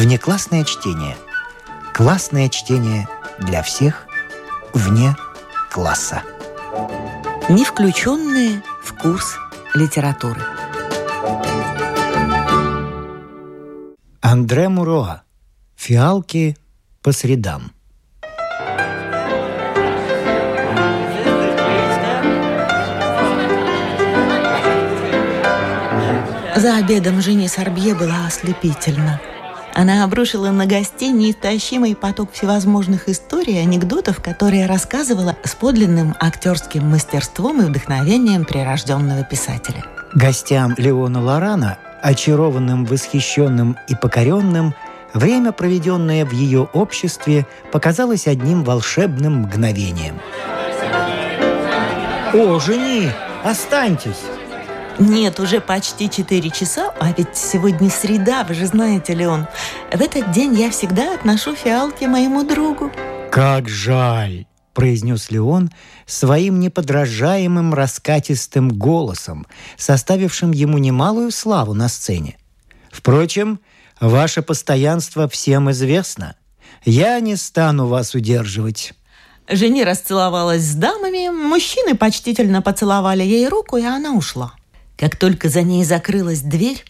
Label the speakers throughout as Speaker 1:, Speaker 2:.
Speaker 1: Внеклассное чтение. Классное чтение для всех вне класса.
Speaker 2: Не включенные в курс литературы.
Speaker 1: Андре Муроа. Фиалки по средам.
Speaker 2: За обедом Жене Сорбье была ослепительна. Она обрушила на гостей неистощимый поток всевозможных историй и анекдотов, которые рассказывала с подлинным актерским мастерством и вдохновением прирожденного писателя.
Speaker 1: Гостям Леона Лорана, очарованным, восхищенным и покоренным, время, проведенное в ее обществе, показалось одним волшебным мгновением. «О, жени, останьтесь!»
Speaker 2: Нет, уже почти 4 часа, а ведь сегодня среда, вы же знаете, Леон. В этот день я всегда отношу фиалки моему другу.
Speaker 1: «Как жаль!» – произнес Леон своим неподражаемым раскатистым голосом, составившим ему немалую славу на сцене. «Впрочем, ваше постоянство всем известно. Я не стану вас удерживать».
Speaker 2: Жени расцеловалась с дамами, мужчины почтительно поцеловали ей руку, и она ушла. Как только за ней закрылась дверь,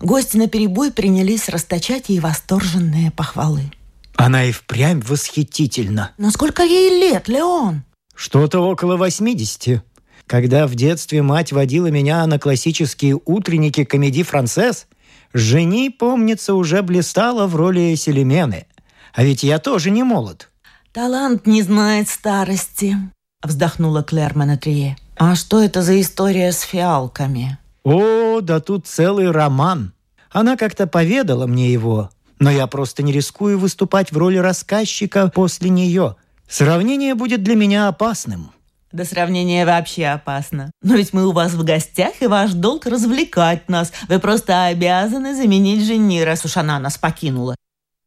Speaker 2: гости на перебой принялись расточать ей восторженные похвалы.
Speaker 1: Она и впрямь восхитительна.
Speaker 2: Но сколько ей лет, Леон?
Speaker 1: Что-то около 80. Когда в детстве мать водила меня на классические утренники комедий «Францесс», жени, помнится, уже блистала в роли Селемены. А ведь я тоже не молод.
Speaker 2: «Талант не знает старости», — вздохнула Клэр Монетрие. А что это за история с фиалками?
Speaker 1: О, да тут целый роман. Она как-то поведала мне его, но я просто не рискую выступать в роли рассказчика после нее. Сравнение будет для меня опасным.
Speaker 2: Да сравнение вообще опасно. Но ведь мы у вас в гостях, и ваш долг развлекать нас. Вы просто обязаны заменить жени, раз уж она нас покинула.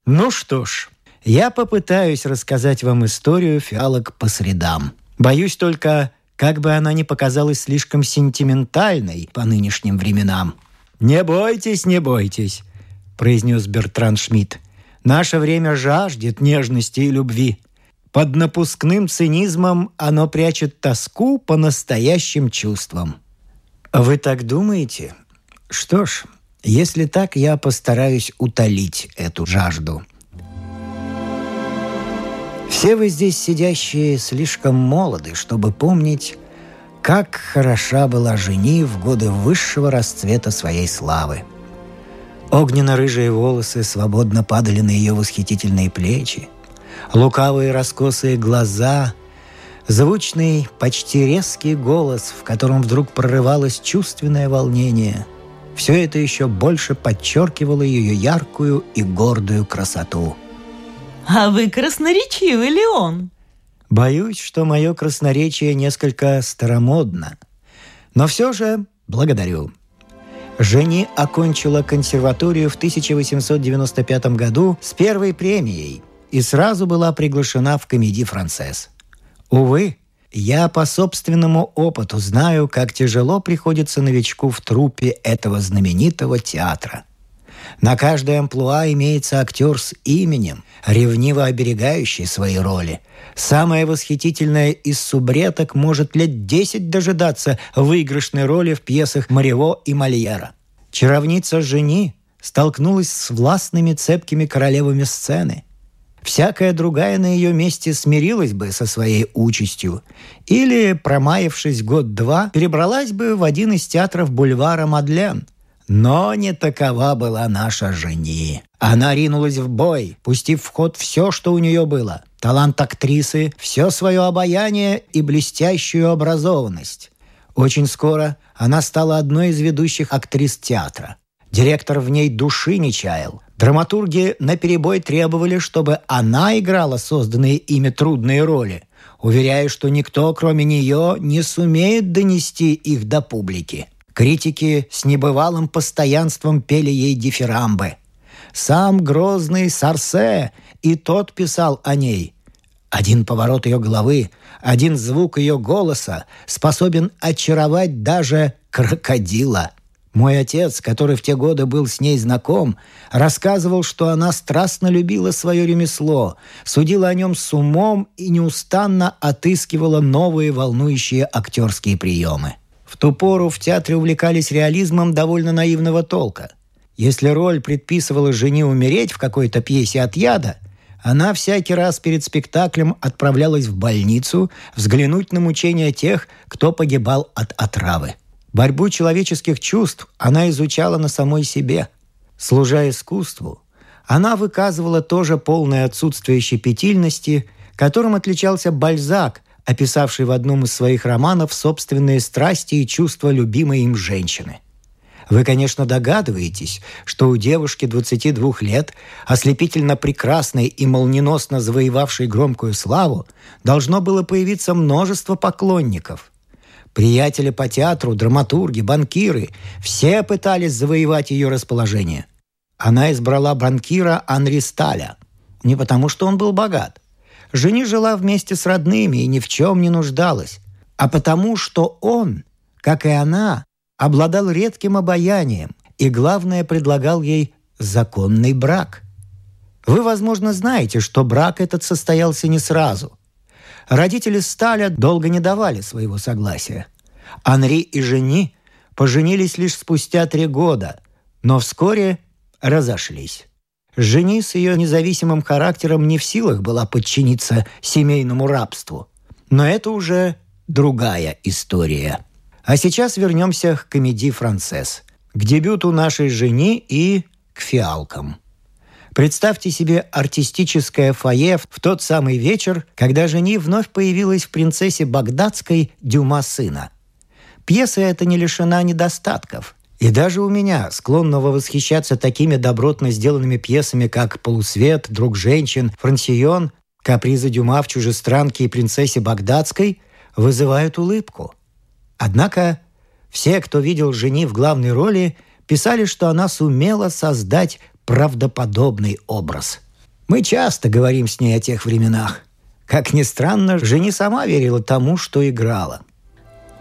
Speaker 1: Ну что ж, я попытаюсь рассказать вам историю фиалок по средам. Боюсь только, как бы она ни показалась слишком сентиментальной по нынешним временам. «Не бойтесь, не бойтесь», – произнес Бертран Шмидт. «Наше время жаждет нежности и любви. Под напускным цинизмом оно прячет тоску по настоящим чувствам». «Вы так думаете? Что ж, если так, я постараюсь утолить эту жажду». Все вы здесь сидящие слишком молоды, чтобы помнить, как хороша была жени в годы высшего расцвета своей славы. Огненно-рыжие волосы свободно падали на ее восхитительные плечи, лукавые раскосые глаза, звучный, почти резкий голос, в котором вдруг прорывалось чувственное волнение. Все это еще больше подчеркивало ее яркую и гордую красоту –
Speaker 2: а вы красноречивый, Леон.
Speaker 1: Боюсь, что мое красноречие несколько старомодно. Но все же благодарю. Жени окончила консерваторию в 1895 году с первой премией и сразу была приглашена в комедий «Францесс». Увы, я по собственному опыту знаю, как тяжело приходится новичку в труппе этого знаменитого театра – на каждой амплуа имеется актер с именем, ревниво оберегающий свои роли. Самая восхитительная из субреток может лет десять дожидаться выигрышной роли в пьесах Марево и Мольера. Чаровница жени столкнулась с властными цепкими королевами сцены. Всякая другая на ее месте смирилась бы со своей участью или, промаявшись год-два, перебралась бы в один из театров бульвара Мадлен – но не такова была наша жени. Она ринулась в бой, пустив в ход все, что у нее было. Талант актрисы, все свое обаяние и блестящую образованность. Очень скоро она стала одной из ведущих актрис театра. Директор в ней души не чаял. Драматурги наперебой требовали, чтобы она играла созданные ими трудные роли, уверяя, что никто, кроме нее, не сумеет донести их до публики. Критики с небывалым постоянством пели ей дифирамбы. Сам грозный Сарсе и тот писал о ней. Один поворот ее головы, один звук ее голоса способен очаровать даже крокодила. Мой отец, который в те годы был с ней знаком, рассказывал, что она страстно любила свое ремесло, судила о нем с умом и неустанно отыскивала новые волнующие актерские приемы. В ту пору в театре увлекались реализмом довольно наивного толка. Если роль предписывала жене умереть в какой-то пьесе от яда, она всякий раз перед спектаклем отправлялась в больницу взглянуть на мучения тех, кто погибал от отравы. Борьбу человеческих чувств она изучала на самой себе. Служа искусству, она выказывала тоже полное отсутствие щепетильности, которым отличался Бальзак, описавший в одном из своих романов собственные страсти и чувства любимой им женщины. Вы, конечно, догадываетесь, что у девушки 22 лет, ослепительно прекрасной и молниеносно завоевавшей громкую славу, должно было появиться множество поклонников – Приятели по театру, драматурги, банкиры – все пытались завоевать ее расположение. Она избрала банкира Анри Сталя. Не потому, что он был богат. Жени жила вместе с родными и ни в чем не нуждалась, а потому, что он, как и она, обладал редким обаянием и, главное, предлагал ей законный брак. Вы, возможно, знаете, что брак этот состоялся не сразу – Родители Сталя долго не давали своего согласия. Анри и Жени поженились лишь спустя три года, но вскоре разошлись. Жени с ее независимым характером не в силах была подчиниться семейному рабству. Но это уже другая история. А сейчас вернемся к комедии «Францесс», к дебюту нашей жени и к фиалкам – Представьте себе артистическое фойе в тот самый вечер, когда жени вновь появилась в «Принцессе Багдадской» Дюма сына. Пьеса эта не лишена недостатков. И даже у меня, склонного восхищаться такими добротно сделанными пьесами, как «Полусвет», «Друг женщин», «Франсион», «Каприза Дюма в чужестранке» и «Принцессе Багдадской» вызывают улыбку. Однако все, кто видел жени в главной роли, писали, что она сумела создать правдоподобный образ. Мы часто говорим с ней о тех временах. Как ни странно, жени сама верила тому, что играла.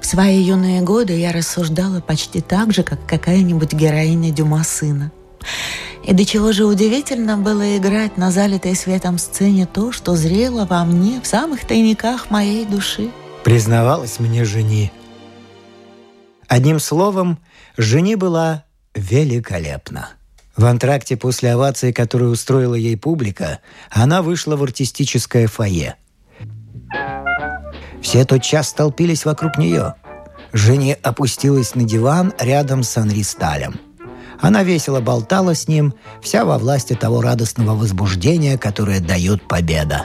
Speaker 2: В свои юные годы я рассуждала почти так же, как какая-нибудь героиня Дюма сына. И до чего же удивительно было играть на залитой светом сцене то, что зрело во мне в самых тайниках моей души.
Speaker 1: Признавалась мне жени. Одним словом, жени была великолепна. В антракте после овации, которую устроила ей публика, она вышла в артистическое фойе. Все тотчас столпились вокруг нее. Женя опустилась на диван рядом с Анри Сталем. Она весело болтала с ним, вся во власти того радостного возбуждения, которое дает победа.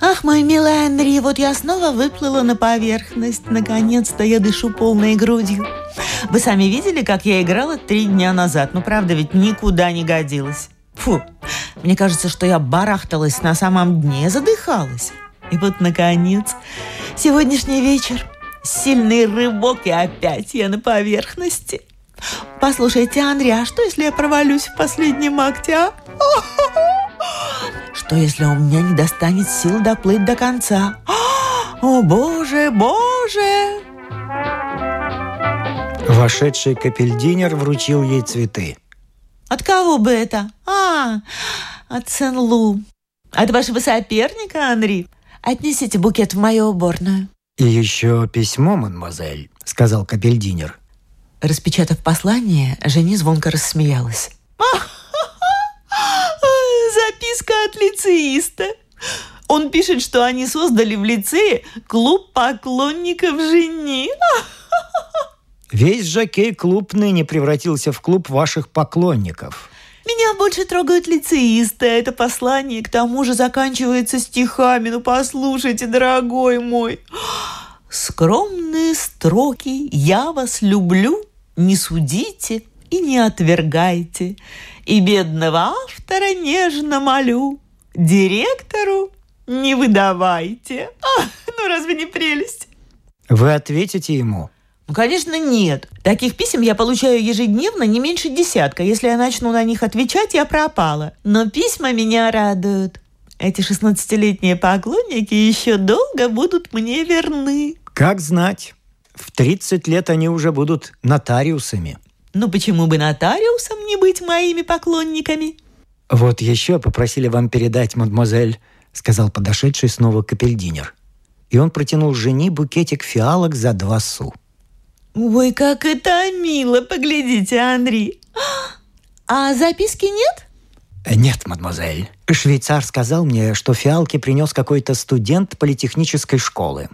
Speaker 2: Ах, мой милый Анри, вот я снова выплыла на поверхность. Наконец-то я дышу полной грудью. Вы сами видели, как я играла три дня назад? Ну, правда, ведь никуда не годилась. Фу, мне кажется, что я барахталась на самом дне, задыхалась. И вот, наконец, сегодняшний вечер. Сильный рывок, и опять я на поверхности. Послушайте, Анри, а что, если я провалюсь в последнем акте, а? Что, если у меня не достанет сил доплыть до конца? О, боже, боже!
Speaker 1: Вошедший капельдинер вручил ей цветы.
Speaker 2: От кого бы это? А, от Сен-Лу. От вашего соперника, Анри. Отнесите букет в мою уборную.
Speaker 1: «И еще письмо, мадемуазель», — сказал капельдинер.
Speaker 2: Распечатав послание, Жени звонко рассмеялась. Записка от лицеиста. Он пишет, что они создали в лицее клуб поклонников Жени.
Speaker 1: Весь жокей-клуб ныне превратился в клуб ваших поклонников.
Speaker 2: Меня больше трогают лицеисты, а это послание к тому же заканчивается стихами. Ну, послушайте, дорогой мой. Скромные строки «Я вас люблю» не судите и не отвергайте. И бедного автора нежно молю, директору не выдавайте. А, ну разве не прелесть?
Speaker 1: Вы ответите ему –
Speaker 2: ну, конечно, нет. Таких писем я получаю ежедневно не меньше десятка. Если я начну на них отвечать, я пропала. Но письма меня радуют. Эти 16-летние поклонники еще долго будут мне верны.
Speaker 1: Как знать. В 30 лет они уже будут нотариусами.
Speaker 2: Ну почему бы нотариусам не быть моими поклонниками?
Speaker 1: «Вот еще попросили вам передать, мадемуазель», — сказал подошедший снова капельдинер. И он протянул жене букетик фиалок за два су.
Speaker 2: «Ой, как это мило! Поглядите, Андрей! А записки нет?»
Speaker 1: «Нет, мадемуазель. Швейцар сказал мне, что фиалки принес какой-то студент политехнической школы».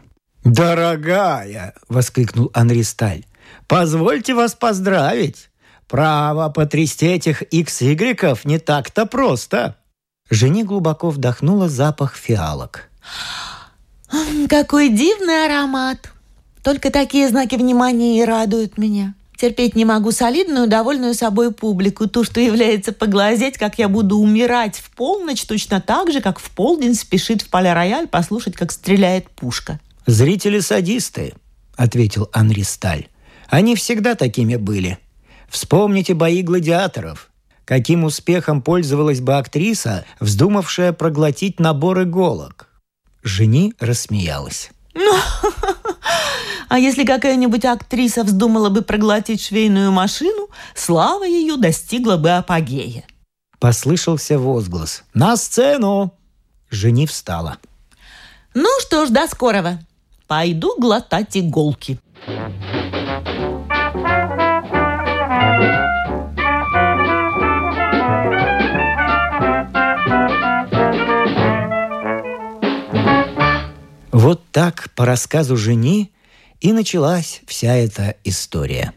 Speaker 1: «Дорогая!» — воскликнул Анри Сталь. «Позвольте вас поздравить. Право, потрясти этих XY не так-то просто». Жени глубоко вдохнула запах фиалок.
Speaker 2: «Какой дивный аромат! Только такие знаки внимания и радуют меня. Терпеть не могу солидную, довольную собой публику, ту, что является поглазеть, как я буду умирать в полночь, точно так же, как в полдень спешит в поле-рояль послушать, как стреляет пушка.
Speaker 1: «Зрители-садисты», — ответил Анри Сталь. «Они всегда такими были. Вспомните бои гладиаторов. Каким успехом пользовалась бы актриса, вздумавшая проглотить набор иголок?» Жени рассмеялась.
Speaker 2: А если какая-нибудь актриса вздумала бы проглотить швейную машину, слава ее достигла бы апогея.
Speaker 1: Послышался возглас. «На сцену!» Жени встала.
Speaker 2: «Ну что ж, до скорого. Пойду глотать иголки».
Speaker 1: Вот так, по рассказу жени, и началась вся эта история.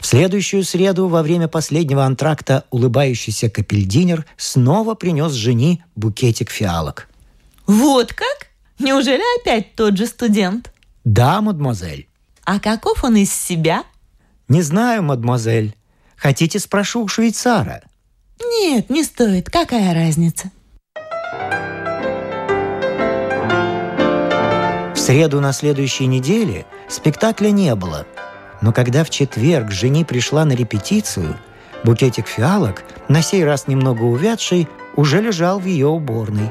Speaker 1: В следующую среду во время последнего антракта улыбающийся капельдинер снова принес жени букетик фиалок.
Speaker 2: «Вот как? Неужели опять тот же студент?»
Speaker 1: «Да, мадемуазель».
Speaker 2: «А каков он из себя?»
Speaker 1: «Не знаю, мадемуазель. Хотите, спрошу у швейцара?»
Speaker 2: «Нет, не стоит. Какая разница?»
Speaker 1: В среду на следующей неделе – Спектакля не было. Но когда в четверг жени пришла на репетицию, букетик фиалок, на сей раз немного увядший, уже лежал в ее уборной.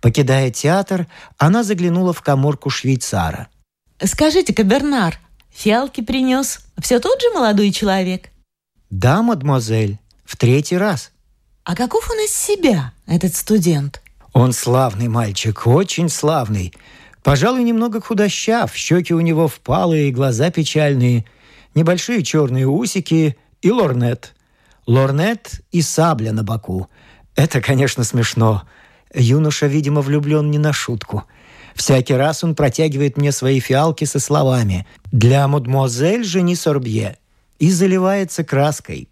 Speaker 1: Покидая театр, она заглянула в коморку швейцара.
Speaker 2: «Скажите-ка, Бернар, фиалки принес все тот же молодой человек?»
Speaker 1: «Да, мадемуазель, в третий раз».
Speaker 2: «А каков он из себя, этот студент?»
Speaker 1: «Он славный мальчик, очень славный. Пожалуй, немного худощав, щеки у него впалые, глаза печальные, небольшие черные усики и лорнет. Лорнет и сабля на боку. Это, конечно, смешно. Юноша, видимо, влюблен не на шутку. Всякий раз он протягивает мне свои фиалки со словами «Для мадемуазель жени Сорбье» и заливается краской.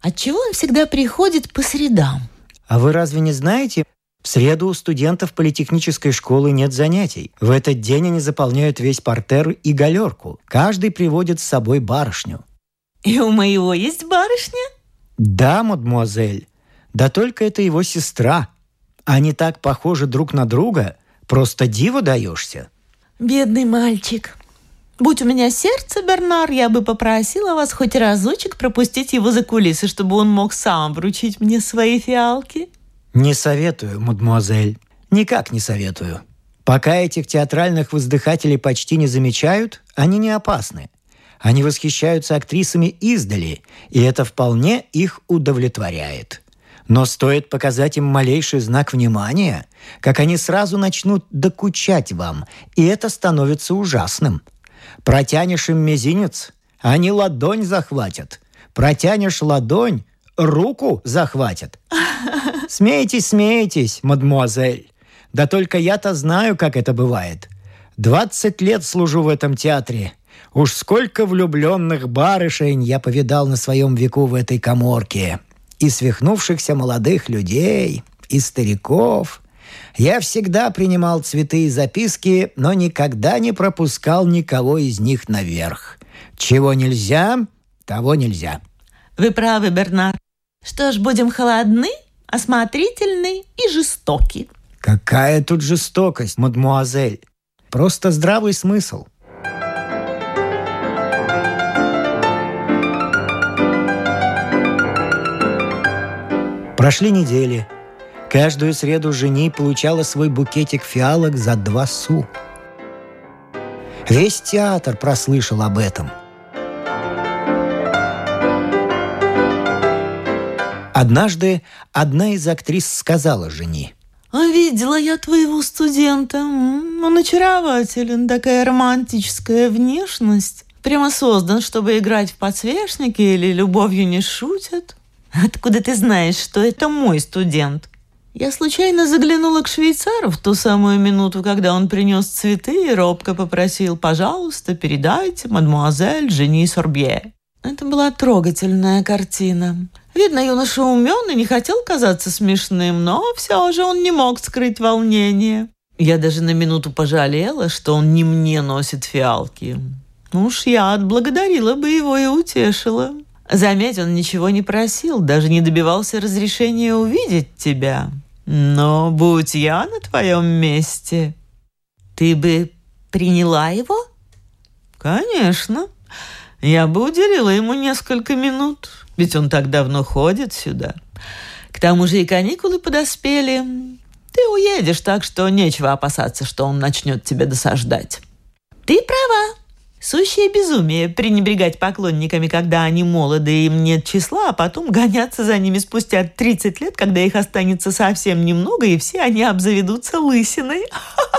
Speaker 2: Отчего он всегда приходит по средам?
Speaker 1: А вы разве не знаете, в среду у студентов политехнической школы нет занятий. В этот день они заполняют весь портер и галерку. Каждый приводит с собой барышню.
Speaker 2: И у моего есть барышня?
Speaker 1: Да, мадемуазель. Да только это его сестра. Они так похожи друг на друга, просто диву даешься.
Speaker 2: Бедный мальчик. Будь у меня сердце, Бернар, я бы попросила вас хоть разочек пропустить его за кулисы, чтобы он мог сам вручить мне свои фиалки.
Speaker 1: «Не советую, мадемуазель. Никак не советую. Пока этих театральных воздыхателей почти не замечают, они не опасны. Они восхищаются актрисами издали, и это вполне их удовлетворяет. Но стоит показать им малейший знак внимания, как они сразу начнут докучать вам, и это становится ужасным. Протянешь им мизинец, они ладонь захватят. Протянешь ладонь, руку захватят. Смейтесь, смейтесь, мадмуазель. Да только я-то знаю, как это бывает. Двадцать лет служу в этом театре. Уж сколько влюбленных барышень я повидал на своем веку в этой коморке. И свихнувшихся молодых людей, и стариков. Я всегда принимал цветы и записки, но никогда не пропускал никого из них наверх. Чего нельзя, того нельзя.
Speaker 2: Вы правы, Бернар. Что ж, будем холодны, осмотрительны и жестоки.
Speaker 1: Какая тут жестокость, мадмуазель? Просто здравый смысл. Прошли недели. Каждую среду жени получала свой букетик фиалок за два су. Весь театр прослышал об этом – Однажды одна из актрис сказала жени.
Speaker 2: «А видела я твоего студента. Он очарователен, такая романтическая внешность. Прямо создан, чтобы играть в подсвечнике или любовью не шутят. Откуда ты знаешь, что это мой студент?» Я случайно заглянула к швейцару в ту самую минуту, когда он принес цветы и робко попросил «Пожалуйста, передайте мадемуазель Жени Сорбье». Это была трогательная картина. Видно, юноша умен и не хотел казаться смешным, но все же он не мог скрыть волнение. Я даже на минуту пожалела, что он не мне носит фиалки. Ну уж я отблагодарила бы его и утешила. Заметь, он ничего не просил, даже не добивался разрешения увидеть тебя. Но будь я на твоем месте, ты бы приняла его? Конечно. Я бы уделила ему несколько минут, ведь он так давно ходит сюда. К тому же и каникулы подоспели. Ты уедешь, так что нечего опасаться, что он начнет тебя досаждать. Ты права. Сущее безумие пренебрегать поклонниками, когда они молоды им нет числа, а потом гоняться за ними спустя 30 лет, когда их останется совсем немного, и все они обзаведутся лысиной.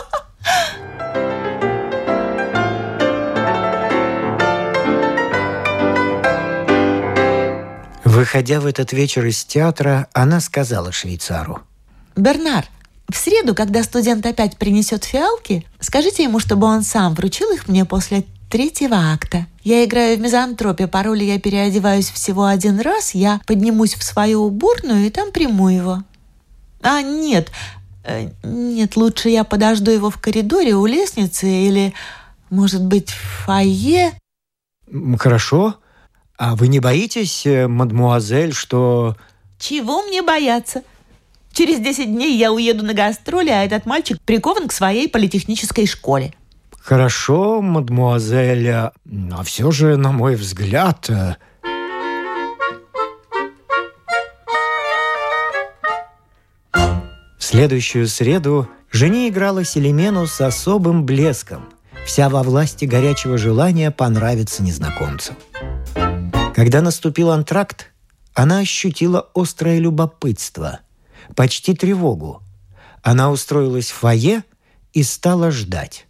Speaker 1: Выходя в этот вечер из театра, она сказала швейцару.
Speaker 2: «Бернар, в среду, когда студент опять принесет фиалки, скажите ему, чтобы он сам вручил их мне после третьего акта. Я играю в мизантропе, по роли я переодеваюсь всего один раз, я поднимусь в свою уборную и там приму его. А, нет, э, нет, лучше я подожду его в коридоре у лестницы или, может быть, в фойе.
Speaker 1: Хорошо. А вы не боитесь, э, мадмуазель, что...
Speaker 2: Чего мне бояться? Через 10 дней я уеду на гастроли, а этот мальчик прикован к своей политехнической школе.
Speaker 1: Хорошо, мадмуазель, а все же, на мой взгляд... Э, в следующую среду жене играла Селимену с особым блеском, вся во власти горячего желания понравиться незнакомцу. Когда наступил антракт, она ощутила острое любопытство, почти тревогу. Она устроилась в фойе и стала ждать.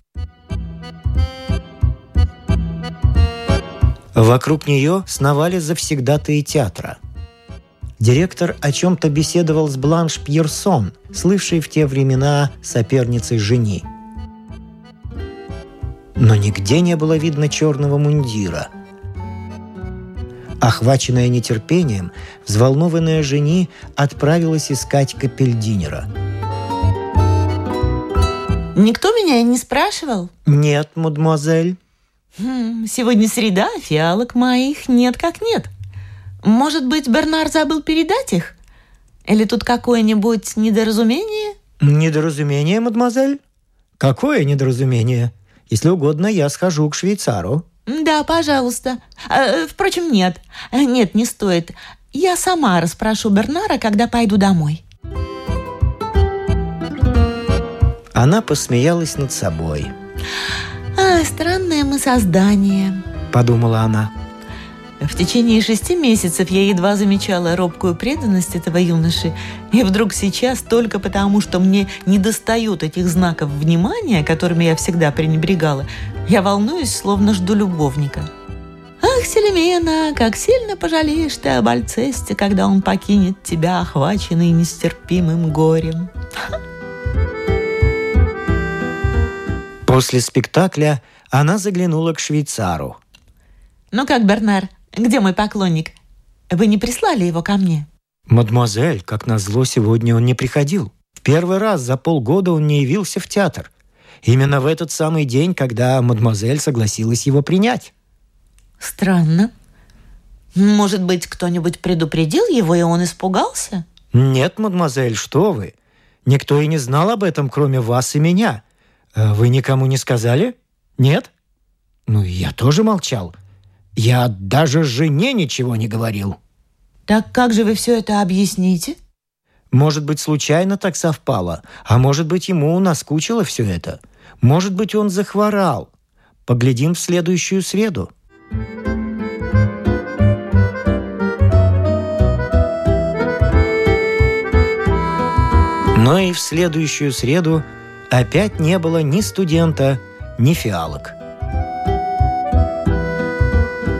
Speaker 1: Вокруг нее сновали завсегдатые театра. Директор о чем-то беседовал с Бланш Пьерсон, слывшей в те времена соперницей жени. Но нигде не было видно черного мундира. Охваченная нетерпением, взволнованная жени отправилась искать капельдинера.
Speaker 2: «Никто меня не спрашивал?»
Speaker 1: «Нет, мадемуазель».
Speaker 2: Хм, сегодня среда, фиалок моих нет как нет. Может быть, Бернар забыл передать их? Или тут какое-нибудь недоразумение?
Speaker 1: Недоразумение, мадемуазель? Какое недоразумение? Если угодно, я схожу к швейцару.
Speaker 2: Да, пожалуйста. А, впрочем, нет. Нет, не стоит. Я сама расспрошу Бернара, когда пойду домой.
Speaker 1: Она посмеялась над собой.
Speaker 2: «А, странное мы создание», —
Speaker 1: подумала она.
Speaker 2: В течение шести месяцев я едва замечала робкую преданность этого юноши, и вдруг сейчас, только потому, что мне недостают этих знаков внимания, которыми я всегда пренебрегала, я волнуюсь, словно жду любовника. Ах, Селемена, как сильно пожалеешь ты об Альцесте, когда он покинет тебя, охваченный нестерпимым горем.
Speaker 1: После спектакля она заглянула к швейцару.
Speaker 2: «Ну как, Бернар, где мой поклонник? Вы не прислали его ко мне?»
Speaker 1: «Мадемуазель, как назло, сегодня он не приходил. В первый раз за полгода он не явился в театр. Именно в этот самый день, когда мадемуазель согласилась его принять».
Speaker 2: «Странно. Может быть, кто-нибудь предупредил его, и он испугался?»
Speaker 1: «Нет, мадемуазель, что вы. Никто и не знал об этом, кроме вас и меня. Э, «Вы никому не сказали? Нет?» «Ну, я тоже молчал. Я даже жене ничего не говорил».
Speaker 2: «Так как же вы все это объясните?»
Speaker 1: Может быть, случайно так совпало, а может быть, ему наскучило все это. Может быть, он захворал. Поглядим в следующую среду. Но и в следующую среду опять не было ни студента, ни фиалок.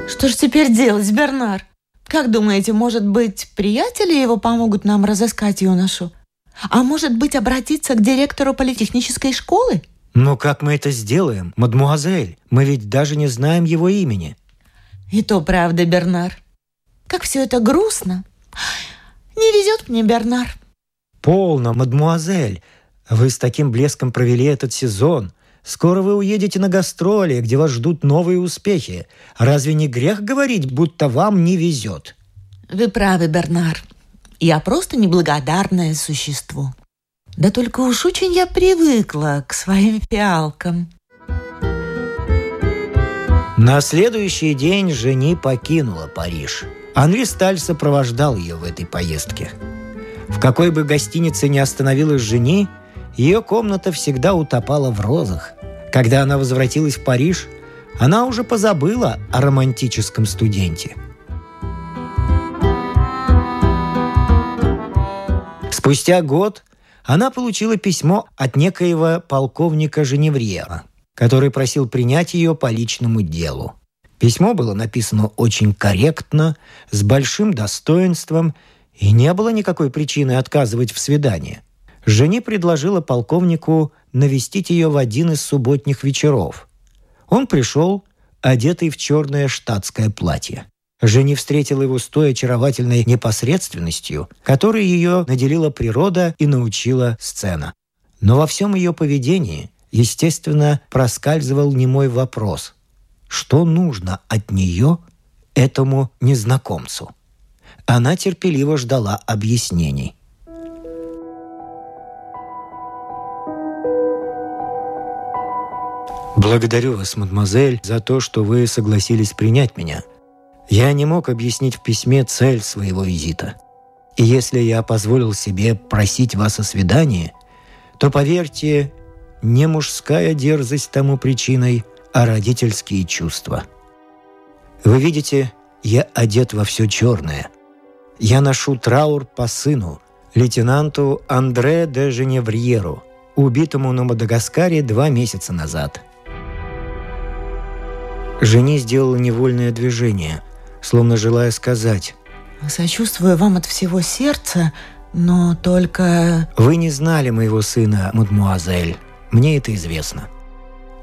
Speaker 2: Что ж теперь делать, Бернар? Как думаете, может быть, приятели его помогут нам разыскать юношу? А может быть, обратиться к директору политехнической школы?
Speaker 1: Но как мы это сделаем, мадмуазель? Мы ведь даже не знаем его имени.
Speaker 2: И то правда, Бернар. Как все это грустно. Не везет мне, Бернар.
Speaker 1: Полно, мадмуазель. Вы с таким блеском провели этот сезон. Скоро вы уедете на гастроли, где вас ждут новые успехи. Разве не грех говорить, будто вам не везет?
Speaker 2: Вы правы, Бернар. Я просто неблагодарное существо. Да только уж очень я привыкла к своим фиалкам.
Speaker 1: На следующий день жени покинула Париж. Анри Сталь сопровождал ее в этой поездке. В какой бы гостинице ни остановилась жени, ее комната всегда утопала в розах. Когда она возвратилась в Париж, она уже позабыла о романтическом студенте. Спустя год она получила письмо от некоего полковника Женевьера, который просил принять ее по личному делу. Письмо было написано очень корректно, с большим достоинством, и не было никакой причины отказывать в свидании. Жени предложила полковнику навестить ее в один из субботних вечеров. Он пришел, одетый в черное штатское платье. Жени встретила его с той очаровательной непосредственностью, которой ее наделила природа и научила сцена. Но во всем ее поведении, естественно, проскальзывал немой вопрос, что нужно от нее этому незнакомцу. Она терпеливо ждала объяснений. «Благодарю вас, мадемуазель, за то, что вы согласились принять меня», я не мог объяснить в письме цель своего визита. И если я позволил себе просить вас о свидании, то, поверьте, не мужская дерзость тому причиной, а родительские чувства. Вы видите, я одет во все черное. Я ношу траур по сыну, лейтенанту Андре де Женевриеру, убитому на Мадагаскаре два месяца назад. Жени сделала невольное движение – словно желая сказать.
Speaker 2: «Сочувствую вам от всего сердца, но только...»
Speaker 1: «Вы не знали моего сына, мадмуазель. Мне это известно.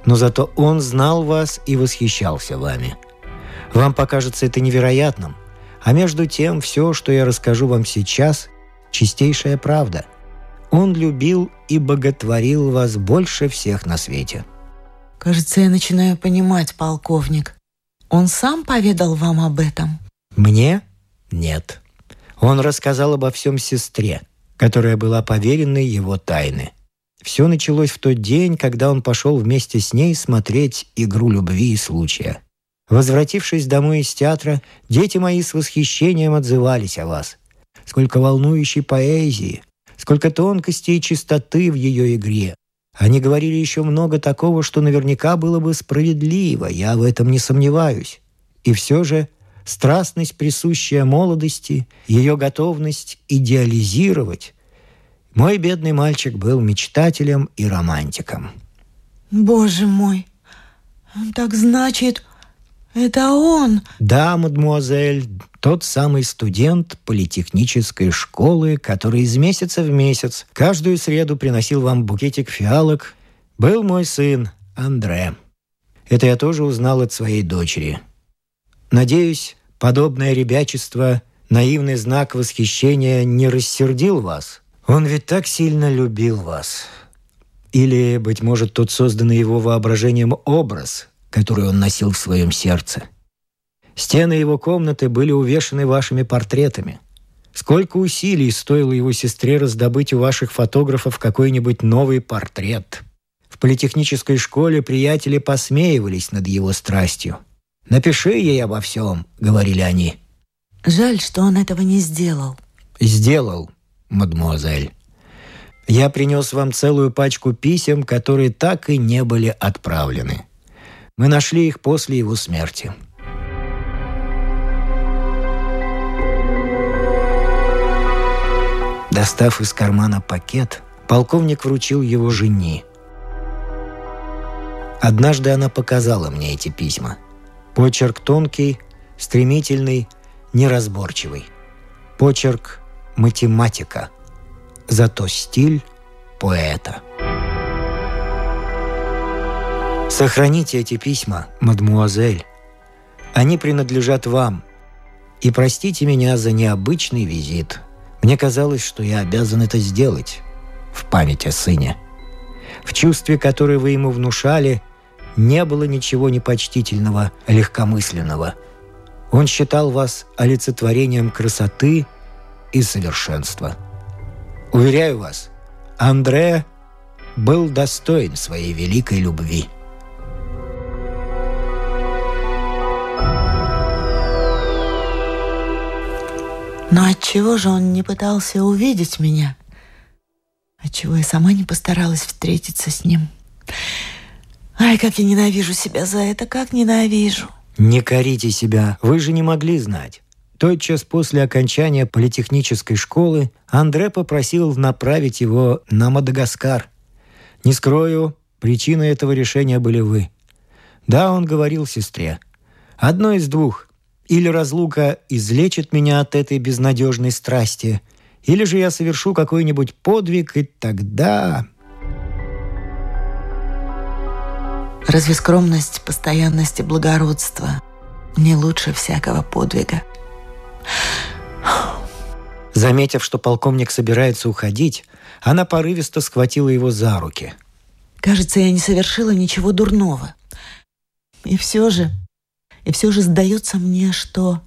Speaker 1: Но зато он знал вас и восхищался вами. Вам покажется это невероятным, а между тем все, что я расскажу вам сейчас, чистейшая правда. Он любил и боготворил вас больше всех на свете».
Speaker 2: «Кажется, я начинаю понимать, полковник. Он сам поведал вам об этом?
Speaker 1: Мне? Нет. Он рассказал обо всем сестре, которая была поверенной его тайны. Все началось в тот день, когда он пошел вместе с ней смотреть «Игру любви и случая». Возвратившись домой из театра, дети мои с восхищением отзывались о вас. Сколько волнующей поэзии, сколько тонкости и чистоты в ее игре. Они говорили еще много такого, что наверняка было бы справедливо, я в этом не сомневаюсь. И все же страстность, присущая молодости, ее готовность идеализировать, мой бедный мальчик был мечтателем и романтиком.
Speaker 2: Боже мой, так значит, это он?
Speaker 1: Да, мадмуазель, тот самый студент политехнической школы, который из месяца в месяц каждую среду приносил вам букетик фиалок, был мой сын Андре. Это я тоже узнал от своей дочери. Надеюсь, подобное ребячество, наивный знак восхищения не рассердил вас. Он ведь так сильно любил вас. Или, быть может, тот созданный его воображением образ который он носил в своем сердце. Стены его комнаты были увешаны вашими портретами. Сколько усилий стоило его сестре раздобыть у ваших фотографов какой-нибудь новый портрет. В политехнической школе приятели посмеивались над его страстью. «Напиши ей обо всем», — говорили они.
Speaker 2: Жаль, что он этого не сделал.
Speaker 1: «Сделал, мадмуазель. Я принес вам целую пачку писем, которые так и не были отправлены. Мы нашли их после его смерти. Достав из кармана пакет, полковник вручил его жене. Однажды она показала мне эти письма. Почерк тонкий, стремительный, неразборчивый. Почерк математика, зато стиль поэта. Сохраните эти письма, мадмуазель. Они принадлежат вам. И простите меня за необычный визит. Мне казалось, что я обязан это сделать в память о сыне. В чувстве, которое вы ему внушали, не было ничего непочтительного, легкомысленного. Он считал вас олицетворением красоты и совершенства. Уверяю вас, Андре был достоин своей великой любви.
Speaker 2: Но отчего же он не пытался увидеть меня? Отчего я сама не постаралась встретиться с ним? Ай, как я ненавижу себя за это, как ненавижу.
Speaker 1: Не корите себя, вы же не могли знать. Тотчас после окончания политехнической школы Андре попросил направить его на Мадагаскар. Не скрою, причиной этого решения были вы. Да, он говорил сестре. Одно из двух. Или разлука излечит меня от этой безнадежной страсти, или же я совершу какой-нибудь подвиг, и тогда...
Speaker 2: Разве скромность, постоянность и благородство не лучше всякого подвига?
Speaker 1: Заметив, что полковник собирается уходить, она порывисто схватила его за руки.
Speaker 2: «Кажется, я не совершила ничего дурного. И все же и все же сдается мне, что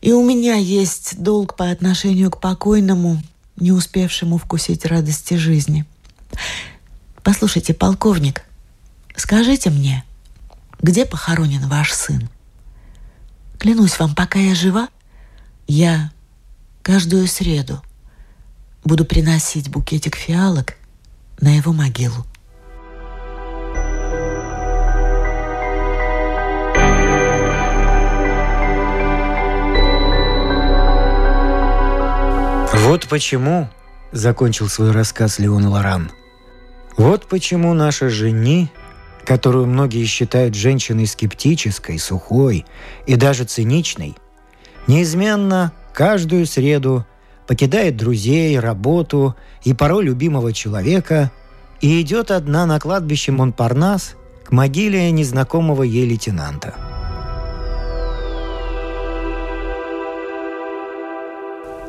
Speaker 2: и у меня есть долг по отношению к покойному, не успевшему вкусить радости жизни. Послушайте, полковник, скажите мне, где похоронен ваш сын? Клянусь вам, пока я жива, я каждую среду буду приносить букетик фиалок на его могилу.
Speaker 1: Вот почему, — закончил свой рассказ Леон Лоран, — вот почему наша жени, которую многие считают женщиной скептической, сухой и даже циничной, неизменно каждую среду покидает друзей, работу и порой любимого человека и идет одна на кладбище Монпарнас к могиле незнакомого ей лейтенанта.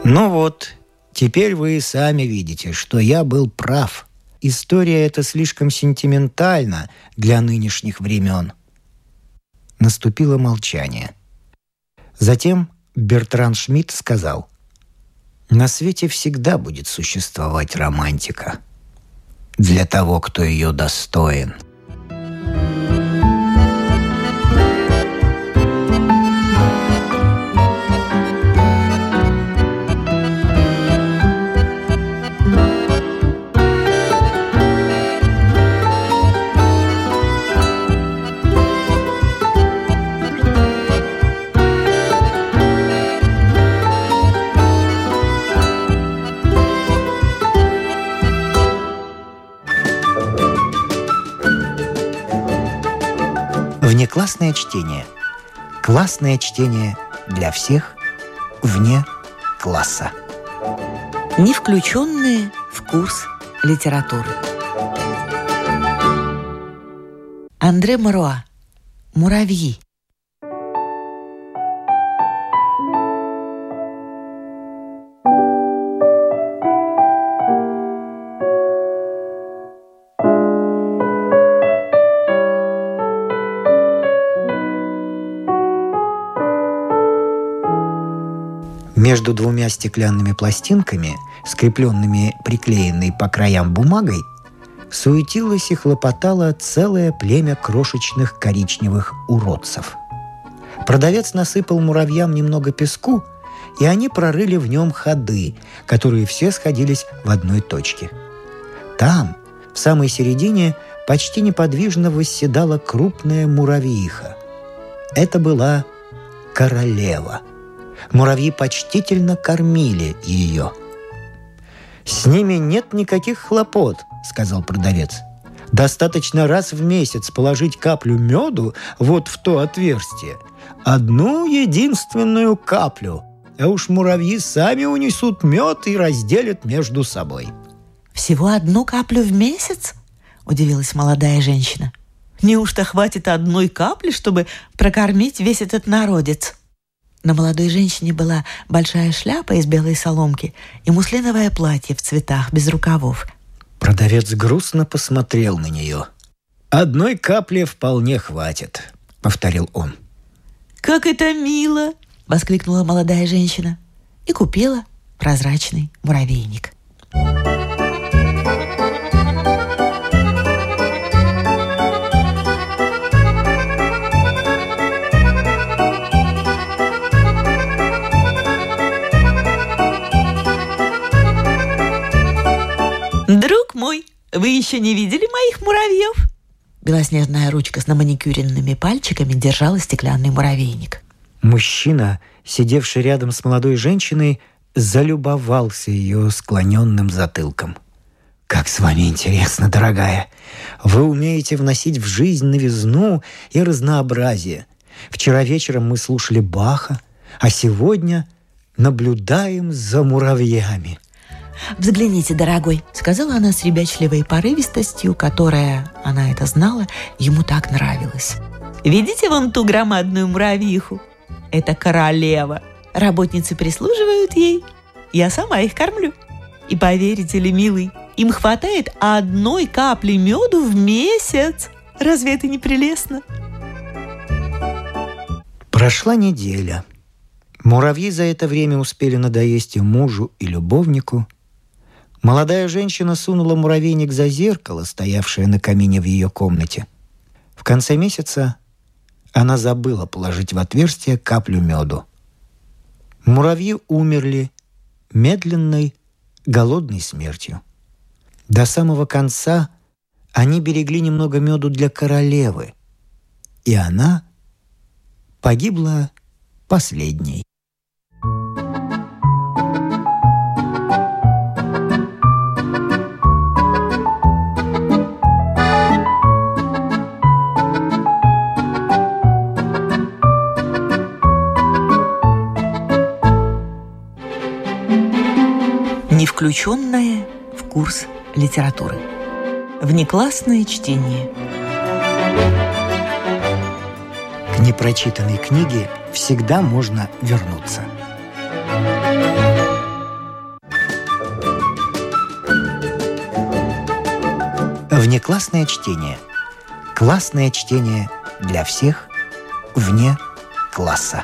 Speaker 1: Ну вот, Теперь вы сами видите, что я был прав. История эта слишком сентиментальна для нынешних времен. Наступило молчание. Затем Бертран Шмидт сказал, «На свете всегда будет существовать романтика. Для того, кто ее достоин». Внеклассное чтение. Классное чтение для всех вне класса.
Speaker 2: Не включенные в курс литературы. Андре Маруа. Муравьи.
Speaker 1: Между двумя стеклянными пластинками, скрепленными приклеенной по краям бумагой, суетилось и хлопотало целое племя крошечных коричневых уродцев. Продавец насыпал муравьям немного песку, и они прорыли в нем ходы, которые все сходились в одной точке. Там, в самой середине, почти неподвижно восседала крупная муравьиха. Это была королева – Муравьи почтительно кормили ее. «С ними нет никаких хлопот», — сказал продавец. «Достаточно раз в месяц положить каплю меду вот в то отверстие. Одну единственную каплю. А уж муравьи сами унесут мед и разделят между собой».
Speaker 2: «Всего одну каплю в месяц?» – удивилась молодая женщина. «Неужто хватит одной капли, чтобы прокормить весь этот народец?» На молодой женщине была большая шляпа из белой соломки и муслиновое платье в цветах, без рукавов.
Speaker 1: Продавец грустно посмотрел на нее. «Одной капли вполне хватит», — повторил он.
Speaker 2: «Как это мило!» — воскликнула молодая женщина и купила прозрачный муравейник. «Друг мой, вы еще не видели моих муравьев?» Белоснежная ручка с наманикюренными пальчиками держала стеклянный муравейник.
Speaker 1: Мужчина, сидевший рядом с молодой женщиной, залюбовался ее склоненным затылком. «Как с вами интересно, дорогая! Вы умеете вносить в жизнь новизну и разнообразие. Вчера вечером мы слушали Баха, а сегодня наблюдаем за муравьями.
Speaker 2: «Взгляните, дорогой», — сказала она с ребячливой порывистостью, которая, она это знала, ему так нравилась. «Видите вон ту громадную муравьиху? Это королева. Работницы прислуживают ей. Я сама их кормлю. И поверите ли, милый, им хватает одной капли меду в месяц. Разве это не прелестно?»
Speaker 1: Прошла неделя. Муравьи за это время успели надоесть и мужу, и любовнику – Молодая женщина сунула муравейник за зеркало, стоявшее на камине в ее комнате. В конце месяца она забыла положить в отверстие каплю меду. Муравьи умерли медленной, голодной смертью. До самого конца они берегли немного меду для королевы, и она погибла последней.
Speaker 2: Включенное в курс литературы. Внеклассное чтение.
Speaker 1: К непрочитанной книге всегда можно вернуться. Внеклассное чтение. Классное чтение для всех вне класса.